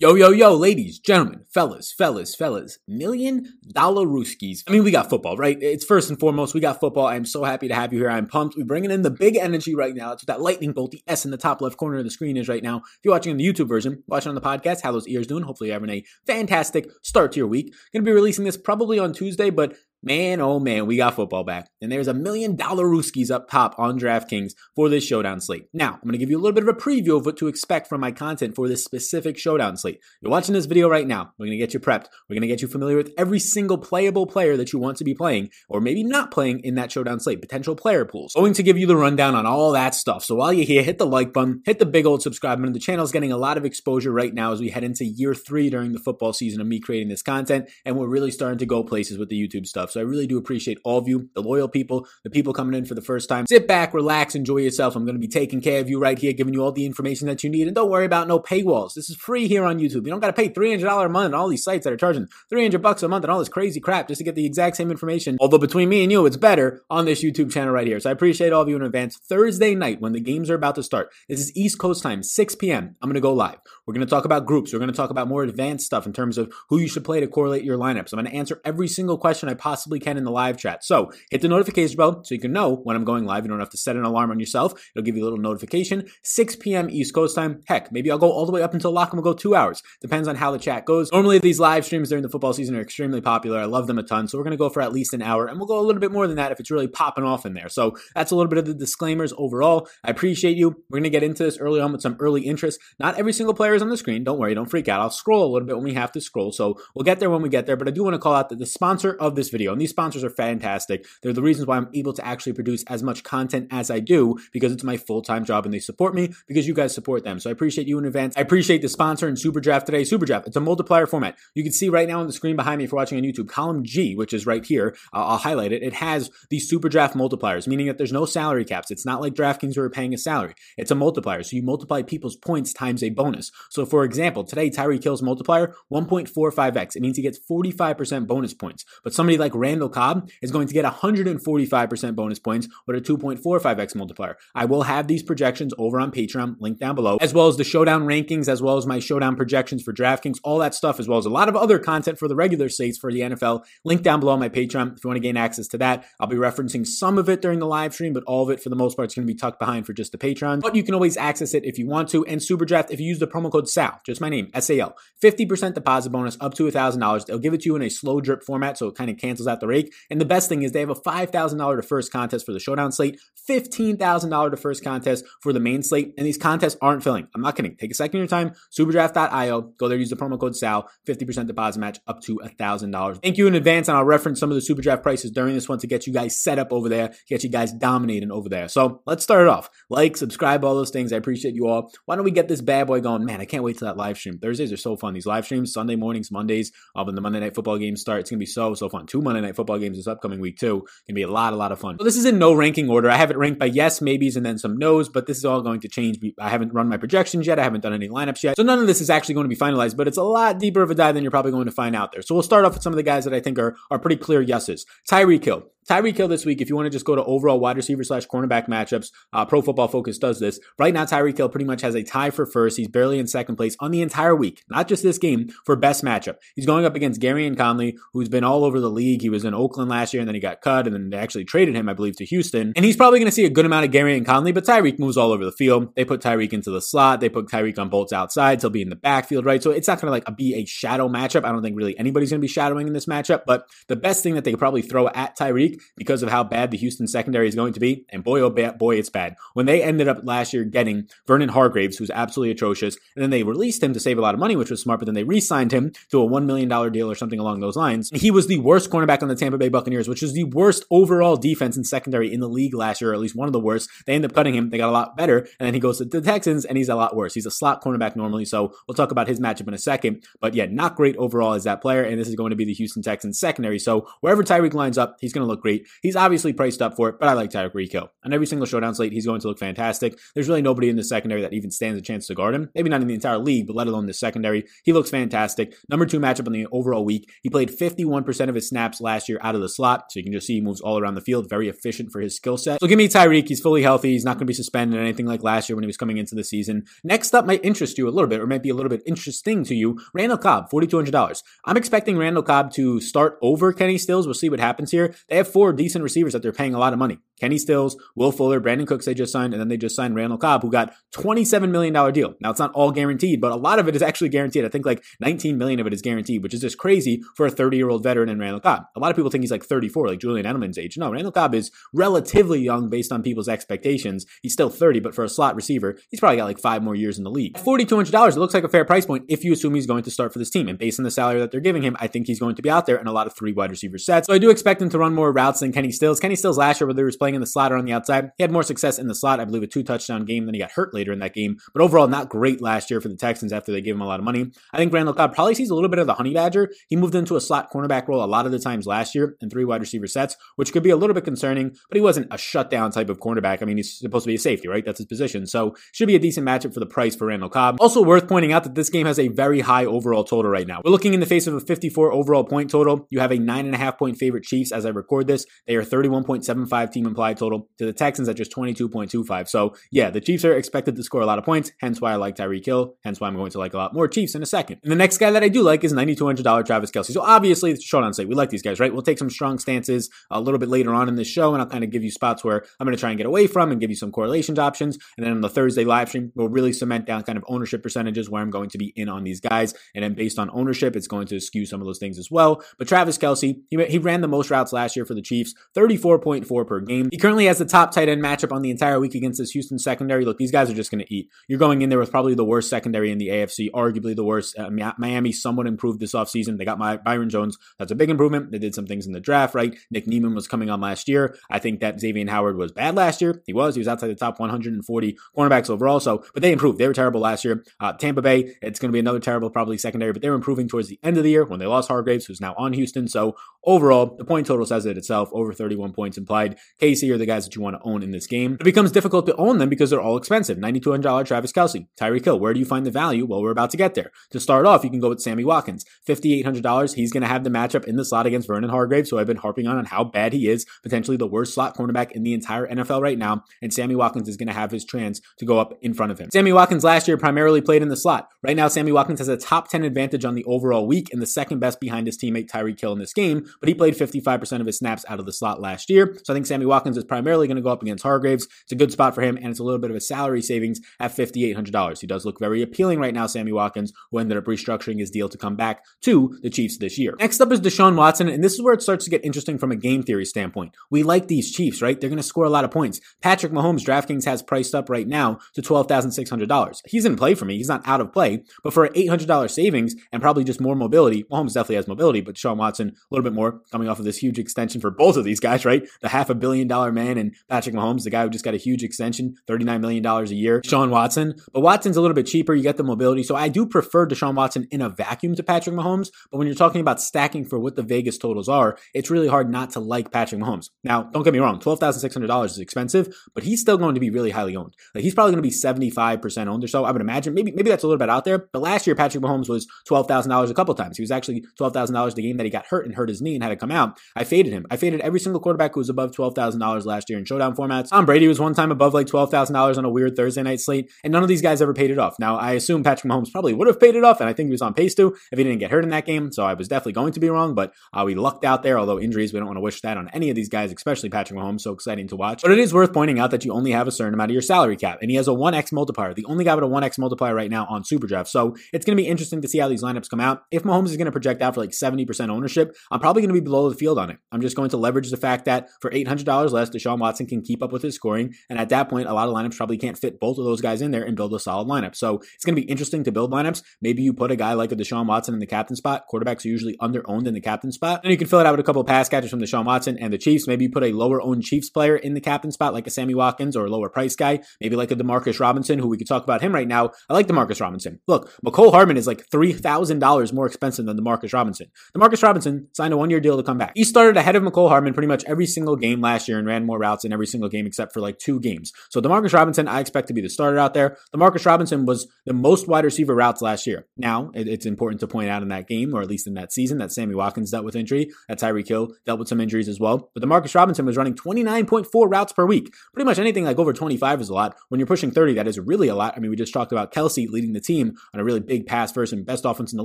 Yo, yo, yo, ladies, gentlemen, fellas, fellas, fellas, million dollar rooskies. I mean, we got football, right? It's first and foremost, we got football. I'm so happy to have you here. I'm pumped. We're bringing in the big energy right now. It's that lightning bolt. The S in the top left corner of the screen is right now. If you're watching on the YouTube version, watching on the podcast, how those ears doing? Hopefully, you're having a fantastic start to your week. Gonna be releasing this probably on Tuesday, but Man, oh man, we got football back. And there's a million dollar rooskies up top on DraftKings for this showdown slate. Now, I'm going to give you a little bit of a preview of what to expect from my content for this specific showdown slate. You're watching this video right now. We're going to get you prepped. We're going to get you familiar with every single playable player that you want to be playing, or maybe not playing in that showdown slate, potential player pools. Going to give you the rundown on all that stuff. So while you're here, hit the like button, hit the big old subscribe button. The channel is getting a lot of exposure right now as we head into year three during the football season of me creating this content, and we're really starting to go places with the YouTube stuff. So I really do appreciate all of you, the loyal people, the people coming in for the first time. Sit back, relax, enjoy yourself. I'm going to be taking care of you right here, giving you all the information that you need. And don't worry about no paywalls. This is free here on YouTube. You don't got to pay $300 a month on all these sites that are charging 300 bucks a month and all this crazy crap just to get the exact same information. Although between me and you, it's better on this YouTube channel right here. So I appreciate all of you in advance. Thursday night when the games are about to start. This is East Coast time, 6 p.m. I'm going to go live. We're going to talk about groups. We're going to talk about more advanced stuff in terms of who you should play to correlate your lineups. I'm going to answer every single question I possibly can in the live chat. So hit the notification bell so you can know when I'm going live. You don't have to set an alarm on yourself. It'll give you a little notification. 6 p.m. East Coast time. Heck, maybe I'll go all the way up until lock and we'll go two hours. Depends on how the chat goes. Normally, these live streams during the football season are extremely popular. I love them a ton. So we're going to go for at least an hour and we'll go a little bit more than that if it's really popping off in there. So that's a little bit of the disclaimers overall. I appreciate you. We're going to get into this early on with some early interest. Not every single player on the screen. Don't worry. Don't freak out. I'll scroll a little bit when we have to scroll. So we'll get there when we get there. But I do want to call out that the sponsor of this video, and these sponsors are fantastic. They're the reasons why I'm able to actually produce as much content as I do because it's my full time job and they support me because you guys support them. So I appreciate you in advance. I appreciate the sponsor in Super Draft today. Super Draft, it's a multiplier format. You can see right now on the screen behind me if you're watching on YouTube, column G, which is right here, uh, I'll highlight it. It has these Super Draft multipliers, meaning that there's no salary caps. It's not like DraftKings where you're paying a salary. It's a multiplier. So you multiply people's points times a bonus. So for example, today Tyreek Hill's multiplier 1.45x. It means he gets 45% bonus points. But somebody like Randall Cobb is going to get 145% bonus points with a 2.45x multiplier. I will have these projections over on Patreon, link down below, as well as the showdown rankings, as well as my showdown projections for DraftKings, all that stuff, as well as a lot of other content for the regular states for the NFL. Link down below on my Patreon if you want to gain access to that. I'll be referencing some of it during the live stream, but all of it for the most part is going to be tucked behind for just the Patreon. But you can always access it if you want to. And Superdraft, if you use the promo code SAL, just my name, S A L, 50% deposit bonus up to $1,000. They'll give it to you in a slow drip format, so it kind of cancels out the rake. And the best thing is they have a $5,000 to first contest for the showdown slate, $15,000 to first contest for the main slate, and these contests aren't filling. I'm not kidding. Take a second of your time, superdraft.io, go there, use the promo code SAL, 50% deposit match up to $1,000. Thank you in advance, and I'll reference some of the superdraft prices during this one to get you guys set up over there, get you guys dominating over there. So let's start it off. Like, subscribe, all those things. I appreciate you all. Why don't we get this bad boy going? Man, I can't wait to that live stream. Thursdays are so fun. These live streams, Sunday mornings, Mondays, uh, when the Monday night football games start, it's to be so, so fun. Two Monday night football games this upcoming week, too. It's to be a lot, a lot of fun. So this is in no ranking order. I have it ranked by yes, maybes, and then some no's, but this is all going to change. I haven't run my projections yet. I haven't done any lineups yet. So none of this is actually going to be finalized, but it's a lot deeper of a dive than you're probably going to find out there. So we'll start off with some of the guys that I think are, are pretty clear yeses. Tyreek Hill. Tyreek Hill this week, if you want to just go to overall wide receiver slash cornerback matchups, uh, Pro Football Focus does this. Right now, Tyreek Hill pretty much has a tie for first. He's barely in second place on the entire week, not just this game, for best matchup. He's going up against Gareon Conley, who's been all over the league. He was in Oakland last year, and then he got cut, and then they actually traded him, I believe, to Houston. And he's probably going to see a good amount of Gareon Conley, but Tyreek moves all over the field. They put Tyreek into the slot. They put Tyreek on bolts outside. He'll be in the backfield, right? So it's not going to like be a shadow matchup. I don't think really anybody's going to be shadowing in this matchup, but the best thing that they could probably throw at Tyreek because of how bad the Houston secondary is going to be, and boy, oh boy, it's bad. When they ended up last year getting Vernon Hargreaves, who's absolutely atrocious, and then they released him to save a lot of money, which was smart, but then they re-signed him to a $1 million deal or something along those lines. He was the worst cornerback on the Tampa Bay Buccaneers, which is the worst overall defense and secondary in the league last year, or at least one of the worst. They end up cutting him. They got a lot better, and then he goes to the Texans, and he's a lot worse. He's a slot cornerback normally, so we'll talk about his matchup in a second. But yeah, not great overall as that player, and this is going to be the Houston Texans secondary. So wherever Tyreek lines up, he's going to look great. He's obviously priced up for it, but I like Tyreek Hill. On every single showdown slate, he's going to look fantastic. There's really nobody in the secondary that even stands a chance to guard him. Maybe not in the entire league, but let alone the secondary. He looks fantastic. Number two matchup in the overall week. He played 51% of his snaps last year out of the slot, so you can just see he moves all around the field. Very efficient for his skill set. So give me Tyreek. He's fully healthy. He's not going to be suspended or anything like last year when he was coming into the season. Next up might interest you a little bit, or might be a little bit interesting to you. Randall Cobb, $4,200. I'm expecting Randall Cobb to start over Kenny Stills. We'll see what happens here. They have four decent receivers that they're paying a lot of money. Kenny Stills, Will Fuller, Brandin Cooks they just signed, and then they just signed Randall Cobb, who got $27 million deal. Now it's not all guaranteed, but a lot of it is actually guaranteed. I think like 19 million of it is guaranteed, which is just crazy for a 30 year old veteran in Randall Cobb. A lot of people think he's like 34, like Julian Edelman's age. No, Randall Cobb is relatively young based on people's expectations. He's still 30, but for a slot receiver, he's probably got like five more years in the league. $4,200, it looks like a fair price point if you assume he's going to start for this team. And based on the salary that they're giving him, I think he's going to be out there in a lot of three wide receiver sets. So I do expect him to run more routes than Kenny Stills. Kenny Stills last year, whether he was playing in the slot or on the outside, he had more success in the slot. I believe a two touchdown game. Then he got hurt later in that game. But overall, not great last year for the Texans after they gave him a lot of money. I think Randall Cobb probably sees a little bit of the honey badger. He moved into a slot cornerback role a lot of the times last year in three wide receiver sets, which could be a little bit concerning, but he wasn't a shutdown type of cornerback. I mean, he's supposed to be a safety, right? That's his position. So should be a decent matchup for the price for Randall Cobb. Also worth pointing out that this game has a very high overall total right now. We're looking in the face of a 54 overall point total. You have a nine and a half point favorite Chiefs as I record this. They are 31.75 team implied total to the Texans at just 22.25. So yeah, the Chiefs are expected to score a lot of points, hence why I like Tyreek Hill, hence why I'm going to like a lot more Chiefs in a second. And the next guy that I do like is $9,200 Travis Kelce. So obviously, it's short on say we like these guys, right? We'll take some strong stances a little bit later on in this show, and I'll kind of give you spots where I'm going to try and get away from and give you some correlations options. And then on the Thursday live stream, we'll really cement down kind of ownership percentages where I'm going to be in on these guys. And then based on ownership, it's going to skew some of those things as well. But Travis Kelce, he, he ran the most routes last year for the Chiefs, 34.4 per game. He currently has the top tight end matchup on the entire week against this Houston secondary. Look, these guys are just going to eat. You're going in there with probably the worst secondary in the AFC, arguably the worst. Uh, Miami somewhat improved this offseason. They got my Byron Jones. That's a big improvement. They did some things in the draft, right? Nick Niemann was coming on last year. I think that Xavier Howard was bad last year. He was. He was outside the top 140 cornerbacks overall. So, but they improved. They were terrible last year. Uh, Tampa Bay, it's going to be another terrible, probably secondary, but they're improving towards the end of the year when they lost Hargreaves, who's now on Houston. So overall, the point total says it itself. Over 31 points implied. KC are the guys that you want to own in this game. It becomes difficult to own them because they're all expensive. $9,200 Travis Kelce, Tyreek Hill. Where do you find the value? Well, we're about to get there. To start off, you can go with Sammy Watkins, $5,800. He's going to have the matchup in the slot against Vernon Hargreaves, who I've been harping on on how bad he is, potentially the worst slot cornerback in the entire NFL right now. And Sammy Watkins is going to have his chance to go up in front of him. Sammy Watkins last year primarily played in the slot. Right now, Sammy Watkins has a top 10 advantage on the overall week and the second best behind his teammate Tyreek Hill in this game, but he played 55% of his snaps out of the slot last year. So I think Sammy Watkins is primarily going to go up against Hargreaves. It's a good spot for him, and it's a little bit of a salary savings at $5,800. He does look very appealing right now, Sammy Watkins, who ended up restructuring his deal to come back to the Chiefs this year. Next up is Deshaun Watson, and this is where it starts to get interesting from a game theory standpoint. We like these Chiefs, right? They're going to score a lot of points. Patrick Mahomes, DraftKings has priced up right now to $12,600. He's in play for me. He's not out of play, but for an $800 savings and probably just more mobility, Mahomes definitely has mobility, but Deshaun Watson, a little bit more coming off of this huge extension for both of these guys, right? The half a billion dollar man and Patrick Mahomes, the guy who just got a huge extension, $39 million a year. Sean Watson, but Watson's a little bit cheaper. You get the mobility. So I do prefer Deshaun Watson in a vacuum to Patrick Mahomes. But when you're talking about stacking for what the Vegas totals are, it's really hard not to like Patrick Mahomes. Now, don't get me wrong, $12,600 is expensive, but he's still going to be really highly owned. Like he's probably going to be 75% owned or so. I would imagine. Maybe, maybe that's a little bit out there. But last year, Patrick Mahomes was $12,000 a couple times. He was actually $12,000 the game that he got hurt and hurt his knee and had to come out. I faded him. Faded every single quarterback who was above $12,000 last year in showdown formats. Tom Brady was one time above like $12,000 on a weird Thursday night slate, and none of these guys ever paid it off. Now, I assume Patrick Mahomes probably would have paid it off, and I think he was on pace to if he didn't get hurt in that game. So I was definitely going to be wrong, but uh, we lucked out there. Although injuries, we don't want to wish that on any of these guys, especially Patrick Mahomes. So exciting to watch. But it is worth pointing out that you only have a certain amount of your salary cap, and he has a 1x multiplier. The only guy with a 1x multiplier right now on Superdraft. So it's going to be interesting to see how these lineups come out. If Mahomes is going to project out for like 70% ownership, I'm probably going to be below the field on it. I'm just going to leverage the fact that for $800 less, Deshaun Watson can keep up with his scoring, and at that point, a lot of lineups probably can't fit both of those guys in there and build a solid lineup. So it's going to be interesting to build lineups. Maybe you put a guy like a Deshaun Watson in the captain spot. Quarterbacks are usually under owned in the captain spot. And you can fill it out with a couple of pass catchers from Deshaun Watson and the Chiefs. Maybe you put a lower owned Chiefs player in the captain spot, like a Sammy Watkins or a lower price guy. Maybe like a Demarcus Robinson, who we could talk about him right now. I like Demarcus Robinson. Look, Mecole Hardman is like $3,000 more expensive than Demarcus Robinson. Demarcus Robinson signed a one year deal to come back. He started ahead of Mecole Hardman pretty much every single game last year and ran more routes in every single game except for like two games. So Demarcus Robinson, I expect to be the starter out there. Demarcus Robinson was the most wide receiver routes last year. Now, it's important to point out in that game, or at least in that season, that Sammy Watkins dealt with injury, that Tyreek Hill dealt with some injuries as well. But Demarcus Robinson was running 29.4 routes per week. Pretty much anything like over 25 is a lot. When you're pushing 30, that is really a lot. I mean, we just talked about Kelce leading the team on a really big pass first and best offense in the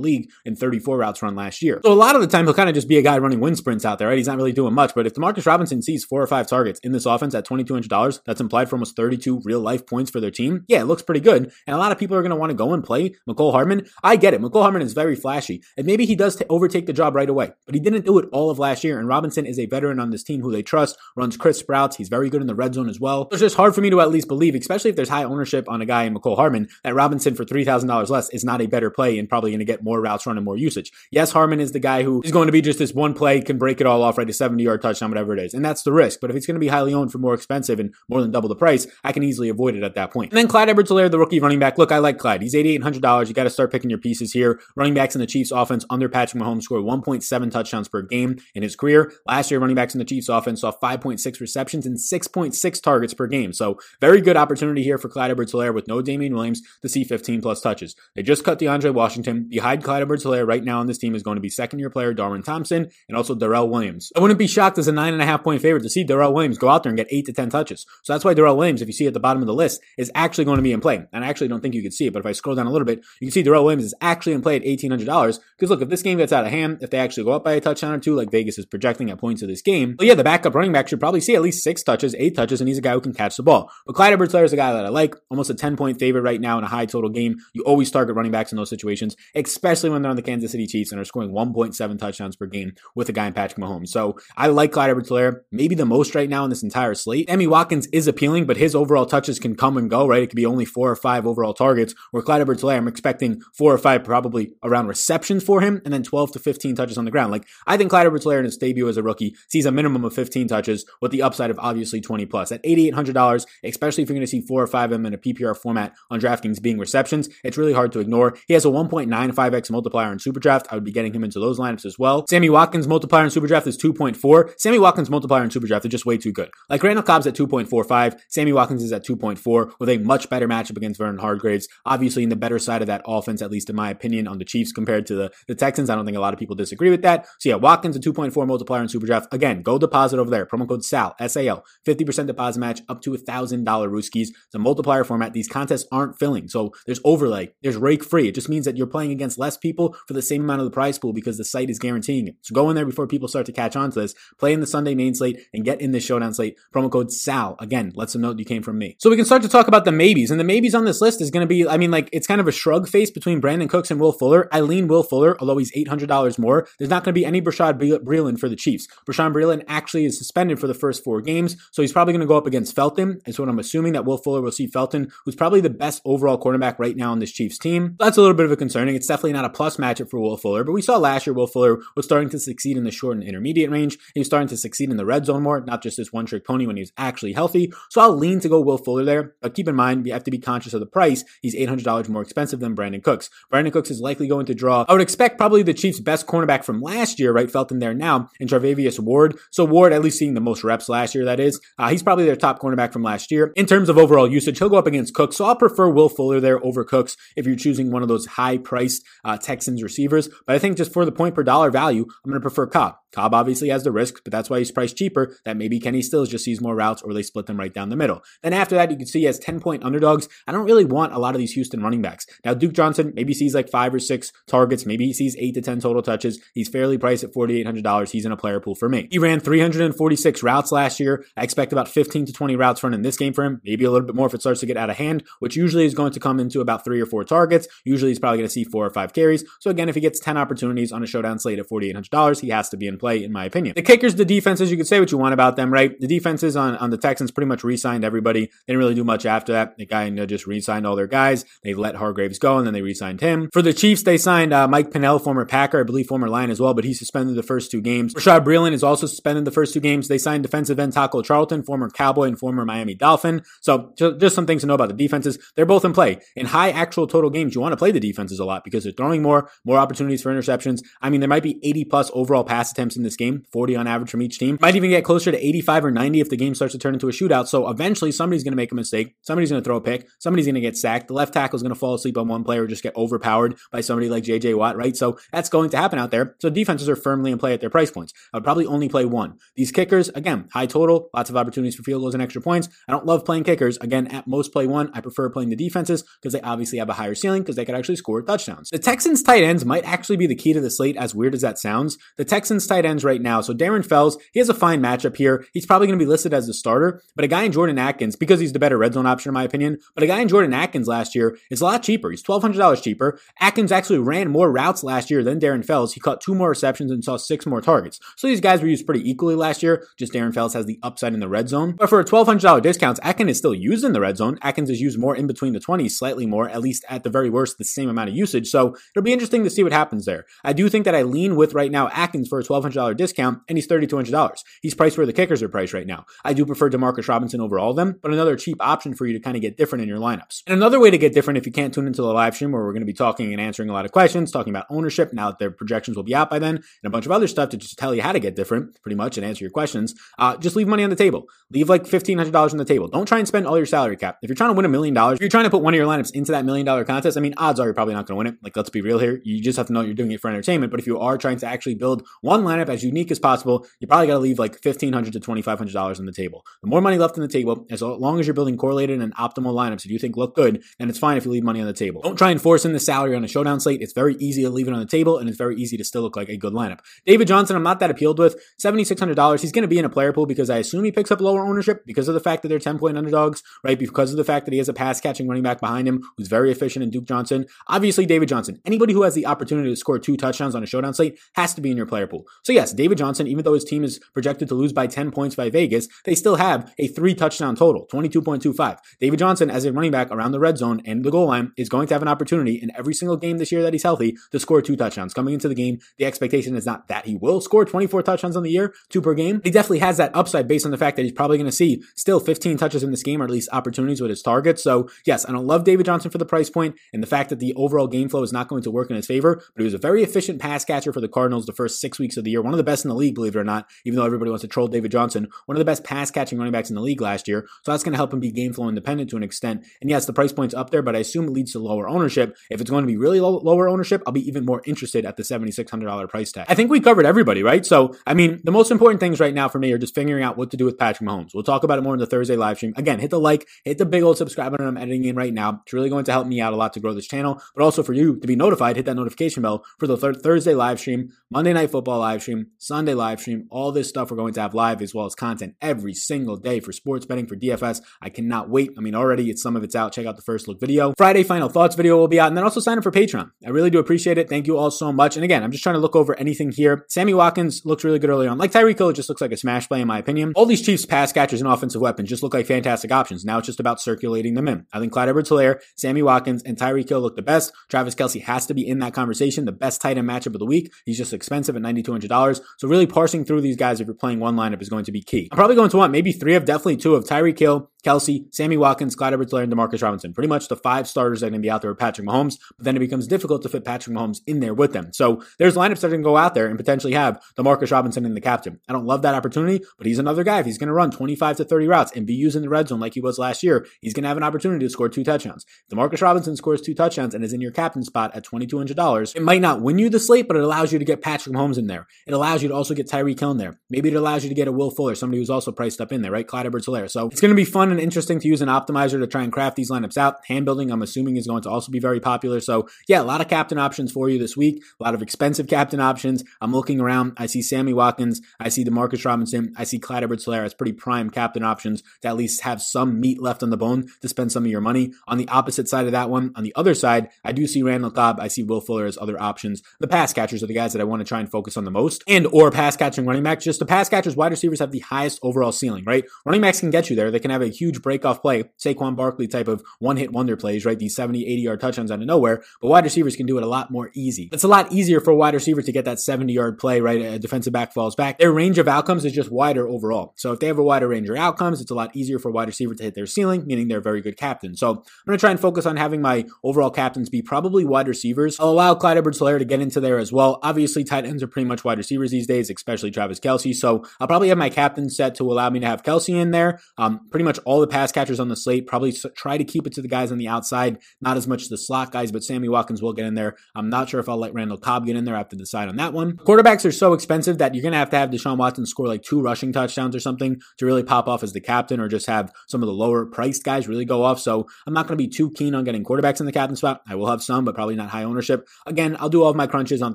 league in 34 routes run last year. So a lot of the time, he'll kind of just be a guy running wind sprints out there, right? He's not really doing much. But if Demarcus Robinson sees four or five targets in this offense at $2,200, that's implied for almost 32 real life points for their team. Yeah, it looks pretty good. And a lot of people are going to want to go and play Mecole Hardman. I get it. Mecole Hardman is very flashy. And maybe he does t- overtake the job right away, but he didn't do it all of last year. And Robinson is a veteran on this team who they trust, runs Chris Sprouts. He's very good in the red zone as well. It's just hard for me to at least believe, especially if there's high ownership on a guy in Mecole Hardman, that Robinson for $3,000 less is not a better play and probably going to get more routes run and more usage. Yes, Hardman is the guy who is going to be just this one play, can break it all off, right? A 70 yard touchdown, whatever it is. And that's the risk. But if it's going to be highly owned for more expensive and more than double the price, I can easily avoid it at that point. And then Clyde Edwards the rookie running back. Look, I like Clyde. He's $8,800. You got to start picking your pieces here. Running backs in the Chiefs offense under Patrick Mahomes scored 1.7 touchdowns per game in his career. Last year, running backs in the Chiefs offense saw 5.6 receptions and 6.6 targets per game. So very good opportunity here for Clyde Edwards with no Damien Williams to see 15 plus touches. They just cut DeAndre Washington. Behind Clyde Edwards right now on this team is going to be second year player Darwin Thompson and also Darrel Williams. I wouldn't be shocked as a nine and a half point favorite to see Darrel Williams go out there and get eight to 10 touches. So that's why Darrel Williams, if you see at the bottom of the list, is actually going to be in play. And I actually don't think you could see it, but if I scroll down a little bit, you can see Darrel Williams is actually in play at $1,800. Because look, if this game gets out of hand, if they actually go up by a touchdown or two, like Vegas is projecting at points of this game, well, yeah, the backup running back should probably see at least six touches, eight touches, and he's a guy who can catch the ball. But Clyde Edwards is a guy that I like, almost a 10 point favorite right now in a high total game. You always target running backs in those situations, especially when they're on the Kansas City Chiefs and are scoring 1.7 touchdowns per game with a guy in Patrick Mahomes. So I like Clyde Edwards maybe the most right now in this entire slate. Sammy Watkins is appealing, but his overall touches can come and go, right? It could be only four or five overall targets, where Clyde Edwards I'm expecting four or five probably around receptions for him, and then 12 to 15 touches on the ground. Like, I think Clyde Edwards in his debut as a rookie sees a minimum of 15 touches with the upside of obviously 20 plus. At $8,800, especially if you're going to see four or five of them in a PPR format on DraftKings being receptions, it's really hard to ignore. He has a 1.95x multiplier in Superdraft. I would be getting him into those lineups as well. Sammy Watkins multiplier in Superdraft is 2.4. Sammy Watkins multiplier in Superdraft is just way too good. Like Randall Cobb's at 2.45, Sammy Watkins is at 2.4 with a much better matchup against Vernon Hargreaves. Obviously, in the better side of that offense, at least in my opinion, on the Chiefs compared to the, the Texans. I don't think a lot of people disagree with that. So yeah, Watkins a 2.4 multiplier in Superdraft. Again, go deposit over there. Promo code SAL, S-A-L, 50% deposit match up to a $1,000 Rooskies. It's a multiplier format. These contests aren't filling. So there's overlay. There's rake free. It just means that you're playing against less people for the same amount of the prize pool because the site is guaranteeing it. So go in there before people start to catch on to this. Play in the Sunday main slate and get in the showdown slate. Promo code SAL. Again, let's them know you came from me. So we can start to talk about the maybes. And the maybes on this list is going to be, I mean, like, it's kind of a shrug face between Brandin Cooks and Will Fuller. I lean Will Fuller, although he's $800 more. There's not going to be any Bashaud Breeland for the Chiefs. Bashaud Breeland actually is suspended for the first four games. So he's probably going to go up against Fenton. Is what I'm assuming that Will Fuller will see Fenton, who's probably the best overall quarterback right now on this Chiefs team. That's a little bit of a concerning. It's definitely not a plus matchup for Will Fuller, but we saw last year Will Fuller was starting to succeed in the short and intermediate range. Was starting to succeed in the red zone more, not just this one trick pony when he was actually healthy. So I'll lean to go Will Fuller there. But keep in mind, you have to be conscious of the price. He's $800 more expensive than Brandin Cooks. Brandin Cooks is likely going to draw, I would expect probably the Chiefs' best cornerback from last year, right? Fenton there now, and Charvarius Ward. So Ward, at least seeing the most reps last year, that is. Uh, he's probably their top cornerback from last year. In terms of overall usage, he'll go up against Cooks. So I'll prefer Will Fuller there over Cooks if you're choosing one of those high priced uh, Texans receivers. But I think just for the point per dollar value, I'm going to prefer Cobb. Cobb obviously has the risk, but that's why he's priced cheaper. That maybe Kenny Stills just sees more routes or they split them right down the middle. Then after that, you can see he has 10 point underdogs. I don't really want a lot of these Houston running backs. Now, Duke Johnson maybe sees like five or six targets. Maybe he sees eight to 10 total touches. He's fairly priced at $4,800. He's in a player pool for me. He ran 346 routes last year. I expect about 15 to 20 routes run in this game for him. Maybe a little bit more if it starts to get out of hand, which usually is going to come into about three or four targets. Usually he's probably going to see four or five carries. So again, if he gets 10 opportunities on a showdown slate at $4,800, he has to be in play, in my opinion. The kickers, the defenses, you could say what you want about them, right? The defenses on, on the Texans pretty much re-signed everybody. They didn't really do much after that. The guy just re-signed all their guys. They let Hargreaves go and then they re-signed him. For the Chiefs, they signed uh, Mike Pennel, former Packer, I believe former Lion as well, but he suspended the first two games. Bashaud Breeland is also suspended the first two games. They signed defensive end Taco Charlton, former Cowboy and former Miami Dolphin. So just some things to know about the defenses. They're both in play. In high actual total games, you want to play the defenses a lot because they're throwing more, more opportunities for interceptions. I mean, there might be 80 plus overall pass attempts in this game 40 on average from each team. Might even get closer to 85 or 90 if the game starts to turn into a shootout. So eventually somebody's going to make a mistake. Somebody's going to throw a pick. Somebody's going to get sacked. The left tackle is going to fall asleep on one player or just get overpowered by somebody like JJ Watt, right? So that's going to happen out there. So defenses are firmly in play at their price points. I would probably only play one. These kickers, again, high total, lots of opportunities for field goals and extra points. I don't love playing kickers. Again, at most play one. I prefer playing the defenses because they obviously have a higher ceiling because they could actually score touchdowns. The Texans tight ends might actually be the key to the slate, as weird as that sounds. The Texans tight ends right now. So Darren Fells, he has a fine matchup here. He's probably going to be listed as the starter, but a guy in Jordan Akins, because he's the better red zone option in my opinion, but a guy in Jordan Akins last year is a lot cheaper. He's $1,200 cheaper. Akins actually ran more routes last year than Darren Fells. He caught two more receptions and saw six more targets. So these guys were used pretty equally last year. Just Darren Fells has the upside in the red zone. But for a $1,200 discount, Akins is still used in the red zone. Akins is used more in between the 20s, slightly more, at least at the very worst, the same amount of usage. So it'll be interesting to see what happens there. I do think that I lean with right now Akins for a $1,200 discount, and he's $3,200. He's priced where the kickers are priced right now. I do prefer Demarcus Robinson over all of them, but another cheap option for you to kind of get different in your lineups. And another way to get different if you can't tune into the live stream where we're going to be talking and answering a lot of questions, talking about ownership now that their projections will be out by then, and a bunch of other stuff to just tell you how to get different, pretty much, and answer your questions. Uh, just leave money on the table. Leave like $1,500 on the table. Don't try and spend all your salary cap. If you're trying to win a million dollars, if you're trying to put one of your lineups into that million dollar contest, I mean, odds are you're probably not going to win it. Like, let's be real here. You just have to know you're doing it for entertainment. But if you are trying to actually build one lineup as unique as possible, you probably got to leave like 1,500 to $2,500 on the table. The more money left on the table, as long as you're building correlated and optimal lineups that you think look good, then it's fine if you leave money on the table. Don't try and force in the salary on a showdown slate. It's very easy to leave it on the table and it's very easy to still look like a good lineup. David Johnson, I'm not that appealed with. $7,600. He's going to be in a player pool because I assume he picks up lower ownership because of the fact that they're 10 point underdogs, right? Because of the fact that he has a pass catching running back behind him who's very efficient in Duke Johnson. Obviously, David Johnson. Anybody who has the opportunity to score two touchdowns on a showdown slate has to be in your player pool. So yes, David Johnson, even though his team is projected to lose by 10 points by Vegas, they still have a three touchdown total, 22.25. David Johnson, as a running back around the red zone and the goal line, is going to have an opportunity in every single game this year that he's healthy to score two touchdowns. Coming into the game, the expectation is not that he will score 24 touchdowns on the year, two per game. He definitely has that upside based on the fact that he's probably going to see still 15 touches in this game or at least opportunities with his targets. So yes, I don't love David Johnson for the price point and the fact that the overall game flow is not going to work in his favor, but he was a very efficient pass catcher for the Cardinals the first six weeks of the year. One of the best in the league, believe it or not, even though everybody wants to troll David Johnson, one of the best pass catching running backs in the league last year. So that's going to help him be game flow independent to an extent. And yes, the price point's up there, but I assume it leads to lower ownership. If it's going to be really low, lower ownership, I'll be even more interested at the $7,600 price tag. I think we covered everybody, right? So, I mean, the most important things right now for me are just figuring out what to do with Patrick Mahomes. We'll talk about it more in the Thursday live stream. Again, hit the like, hit the big old subscribe button I'm editing in right now. It's really going to help me out a lot to grow this channel, but also for you to be notified, hit that notification bell for the th- Thursday live stream, Monday night football live stream, Sunday live stream, all this stuff we're going to have live as well as content every single day for sports betting for DFS. I cannot wait. I mean, already it's some of it's out. Check out the first look video. Friday final thoughts video will be out, and then also sign up for Patreon. I really do appreciate it. Thank you all so much. And again, I'm just trying to look over anything here. Sammy Watkins looks really good early on. Like Tyreek Hill, just looks like a smash play in my opinion. All these Chiefs pass catchers and offensive weapons just look like fantastic options. Now it's just about circulating them in. I think Clyde Edwards-Helaire, Sammy Watkins, and Tyreek Hill look the best. Travis Kelce has to be in that conversation. The best tight end matchup of the week. He's just expensive at $9,200. So really parsing through these guys if you're playing one lineup is going to be key. I'm probably going to want maybe three of definitely two of Tyreek Hill, Kelce, Sammy Watkins, Clyde Edwards-Helaire, and Demarcus Robinson. Pretty much the five starters that are going to be out there with Patrick Mahomes, but then it becomes difficult to fit Patrick Mahomes in there with them. So there's lineups that can go out there and potentially have Demarcus Robinson in the captain. I don't love that opportunity, but he's another guy. If he's going to run 25 to 30 routes and be used in the red zone like he was last year, he's going to have an opportunity to score two touchdowns. If Demarcus Robinson scores two touchdowns and is in your captain spot at $2,200, it might not win you the slate, but it allows you to get Patrick Mahomes in there. It allows you to also get Tyreek Hill in there. Maybe it allows you to get a Will Fuller, somebody who's also priced up in there, right? Clyde Edwards-Helaire. So it's going to be fun and interesting to use an optimizer to try and craft these lineups out. Hand building, I'm assuming, is going to also be very popular. So yeah, a lot of captain options for you this week. A lot of expensive captain options. I'm looking around. I see Sammy Watkins. I see Demarcus Robinson. I see Clyde Edwards-Helaire as pretty prime captain options to at least have some meat left on the bone to spend some of your money. On the opposite side of that one, on the other side, I do see Randall Cobb. I see Will Fuller as other options. The pass catchers are the guys that I want to try and focus on the most and or pass catching running backs. Just the pass catchers, wide receivers have the highest overall ceiling, right? Running backs can get you there. They can have a huge breakoff play, Saquon Barkley type of one hit wonder plays, right? These 70, 80 yard touchdowns out of nowhere. But wide receivers can do it a lot more easy. It's a lot easier for a wide receiver to get that 70 yard play, right? A defensive back falls back. Their range of outcomes is just wider overall. So if they have a wider range of outcomes, it's a lot easier for a wide receiver to hit their ceiling, meaning they're a very good captain. So I'm going to try and focus on having my overall captains be probably wide receivers. I'll allow Clyde Edwards Helaire to get into there as well. Obviously, tight ends are pretty much wide receivers these days, especially Travis Kelce. So I'll probably have my captain set to allow me to have Kelce in there. Um, pretty much the pass catchers on the slate. Probably try to keep it to the guys on the outside, not as much the slot guys, but Sammy Watkins will get in there. I'm not sure if I'll let Randall Cobb get in there. I have to decide on that one. Quarterbacks are so expensive that you're going to have to have Deshaun Watson score like two rushing touchdowns or something to really pop off as the captain, or just have some of the lower priced guys really go off. So I'm not going to be too keen on getting quarterbacks in the captain spot. I will have some, but probably not high ownership. Again, I'll do all of my crunches on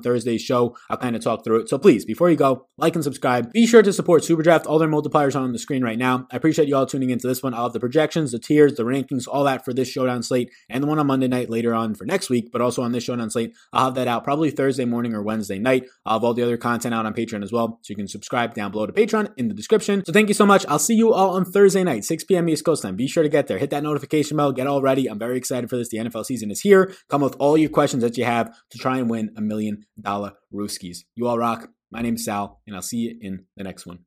Thursday's show. I'll kind of talk through it. So please, before you go, like and subscribe. Be sure to support Superdraft. All their multipliers are on the screen right now. I appreciate you all tuning into this one. Have the projections, the tiers, the rankings, all that for this showdown slate and the one on Monday night later on for next week, but also on this showdown slate. I'll have that out probably Thursday morning or Wednesday night. I'll have all the other content out on Patreon as well. So you can subscribe down below to Patreon in the description. So thank you so much. I'll see you all on Thursday night, 6 p.m. East Coast time. Be sure to get there. Hit that notification bell. Get all ready. I'm very excited for this. The NFL season is here. Come with all your questions that you have to try and win a million dollar Rooskies. You all rock. My name is Sal, and I'll see you in the next one.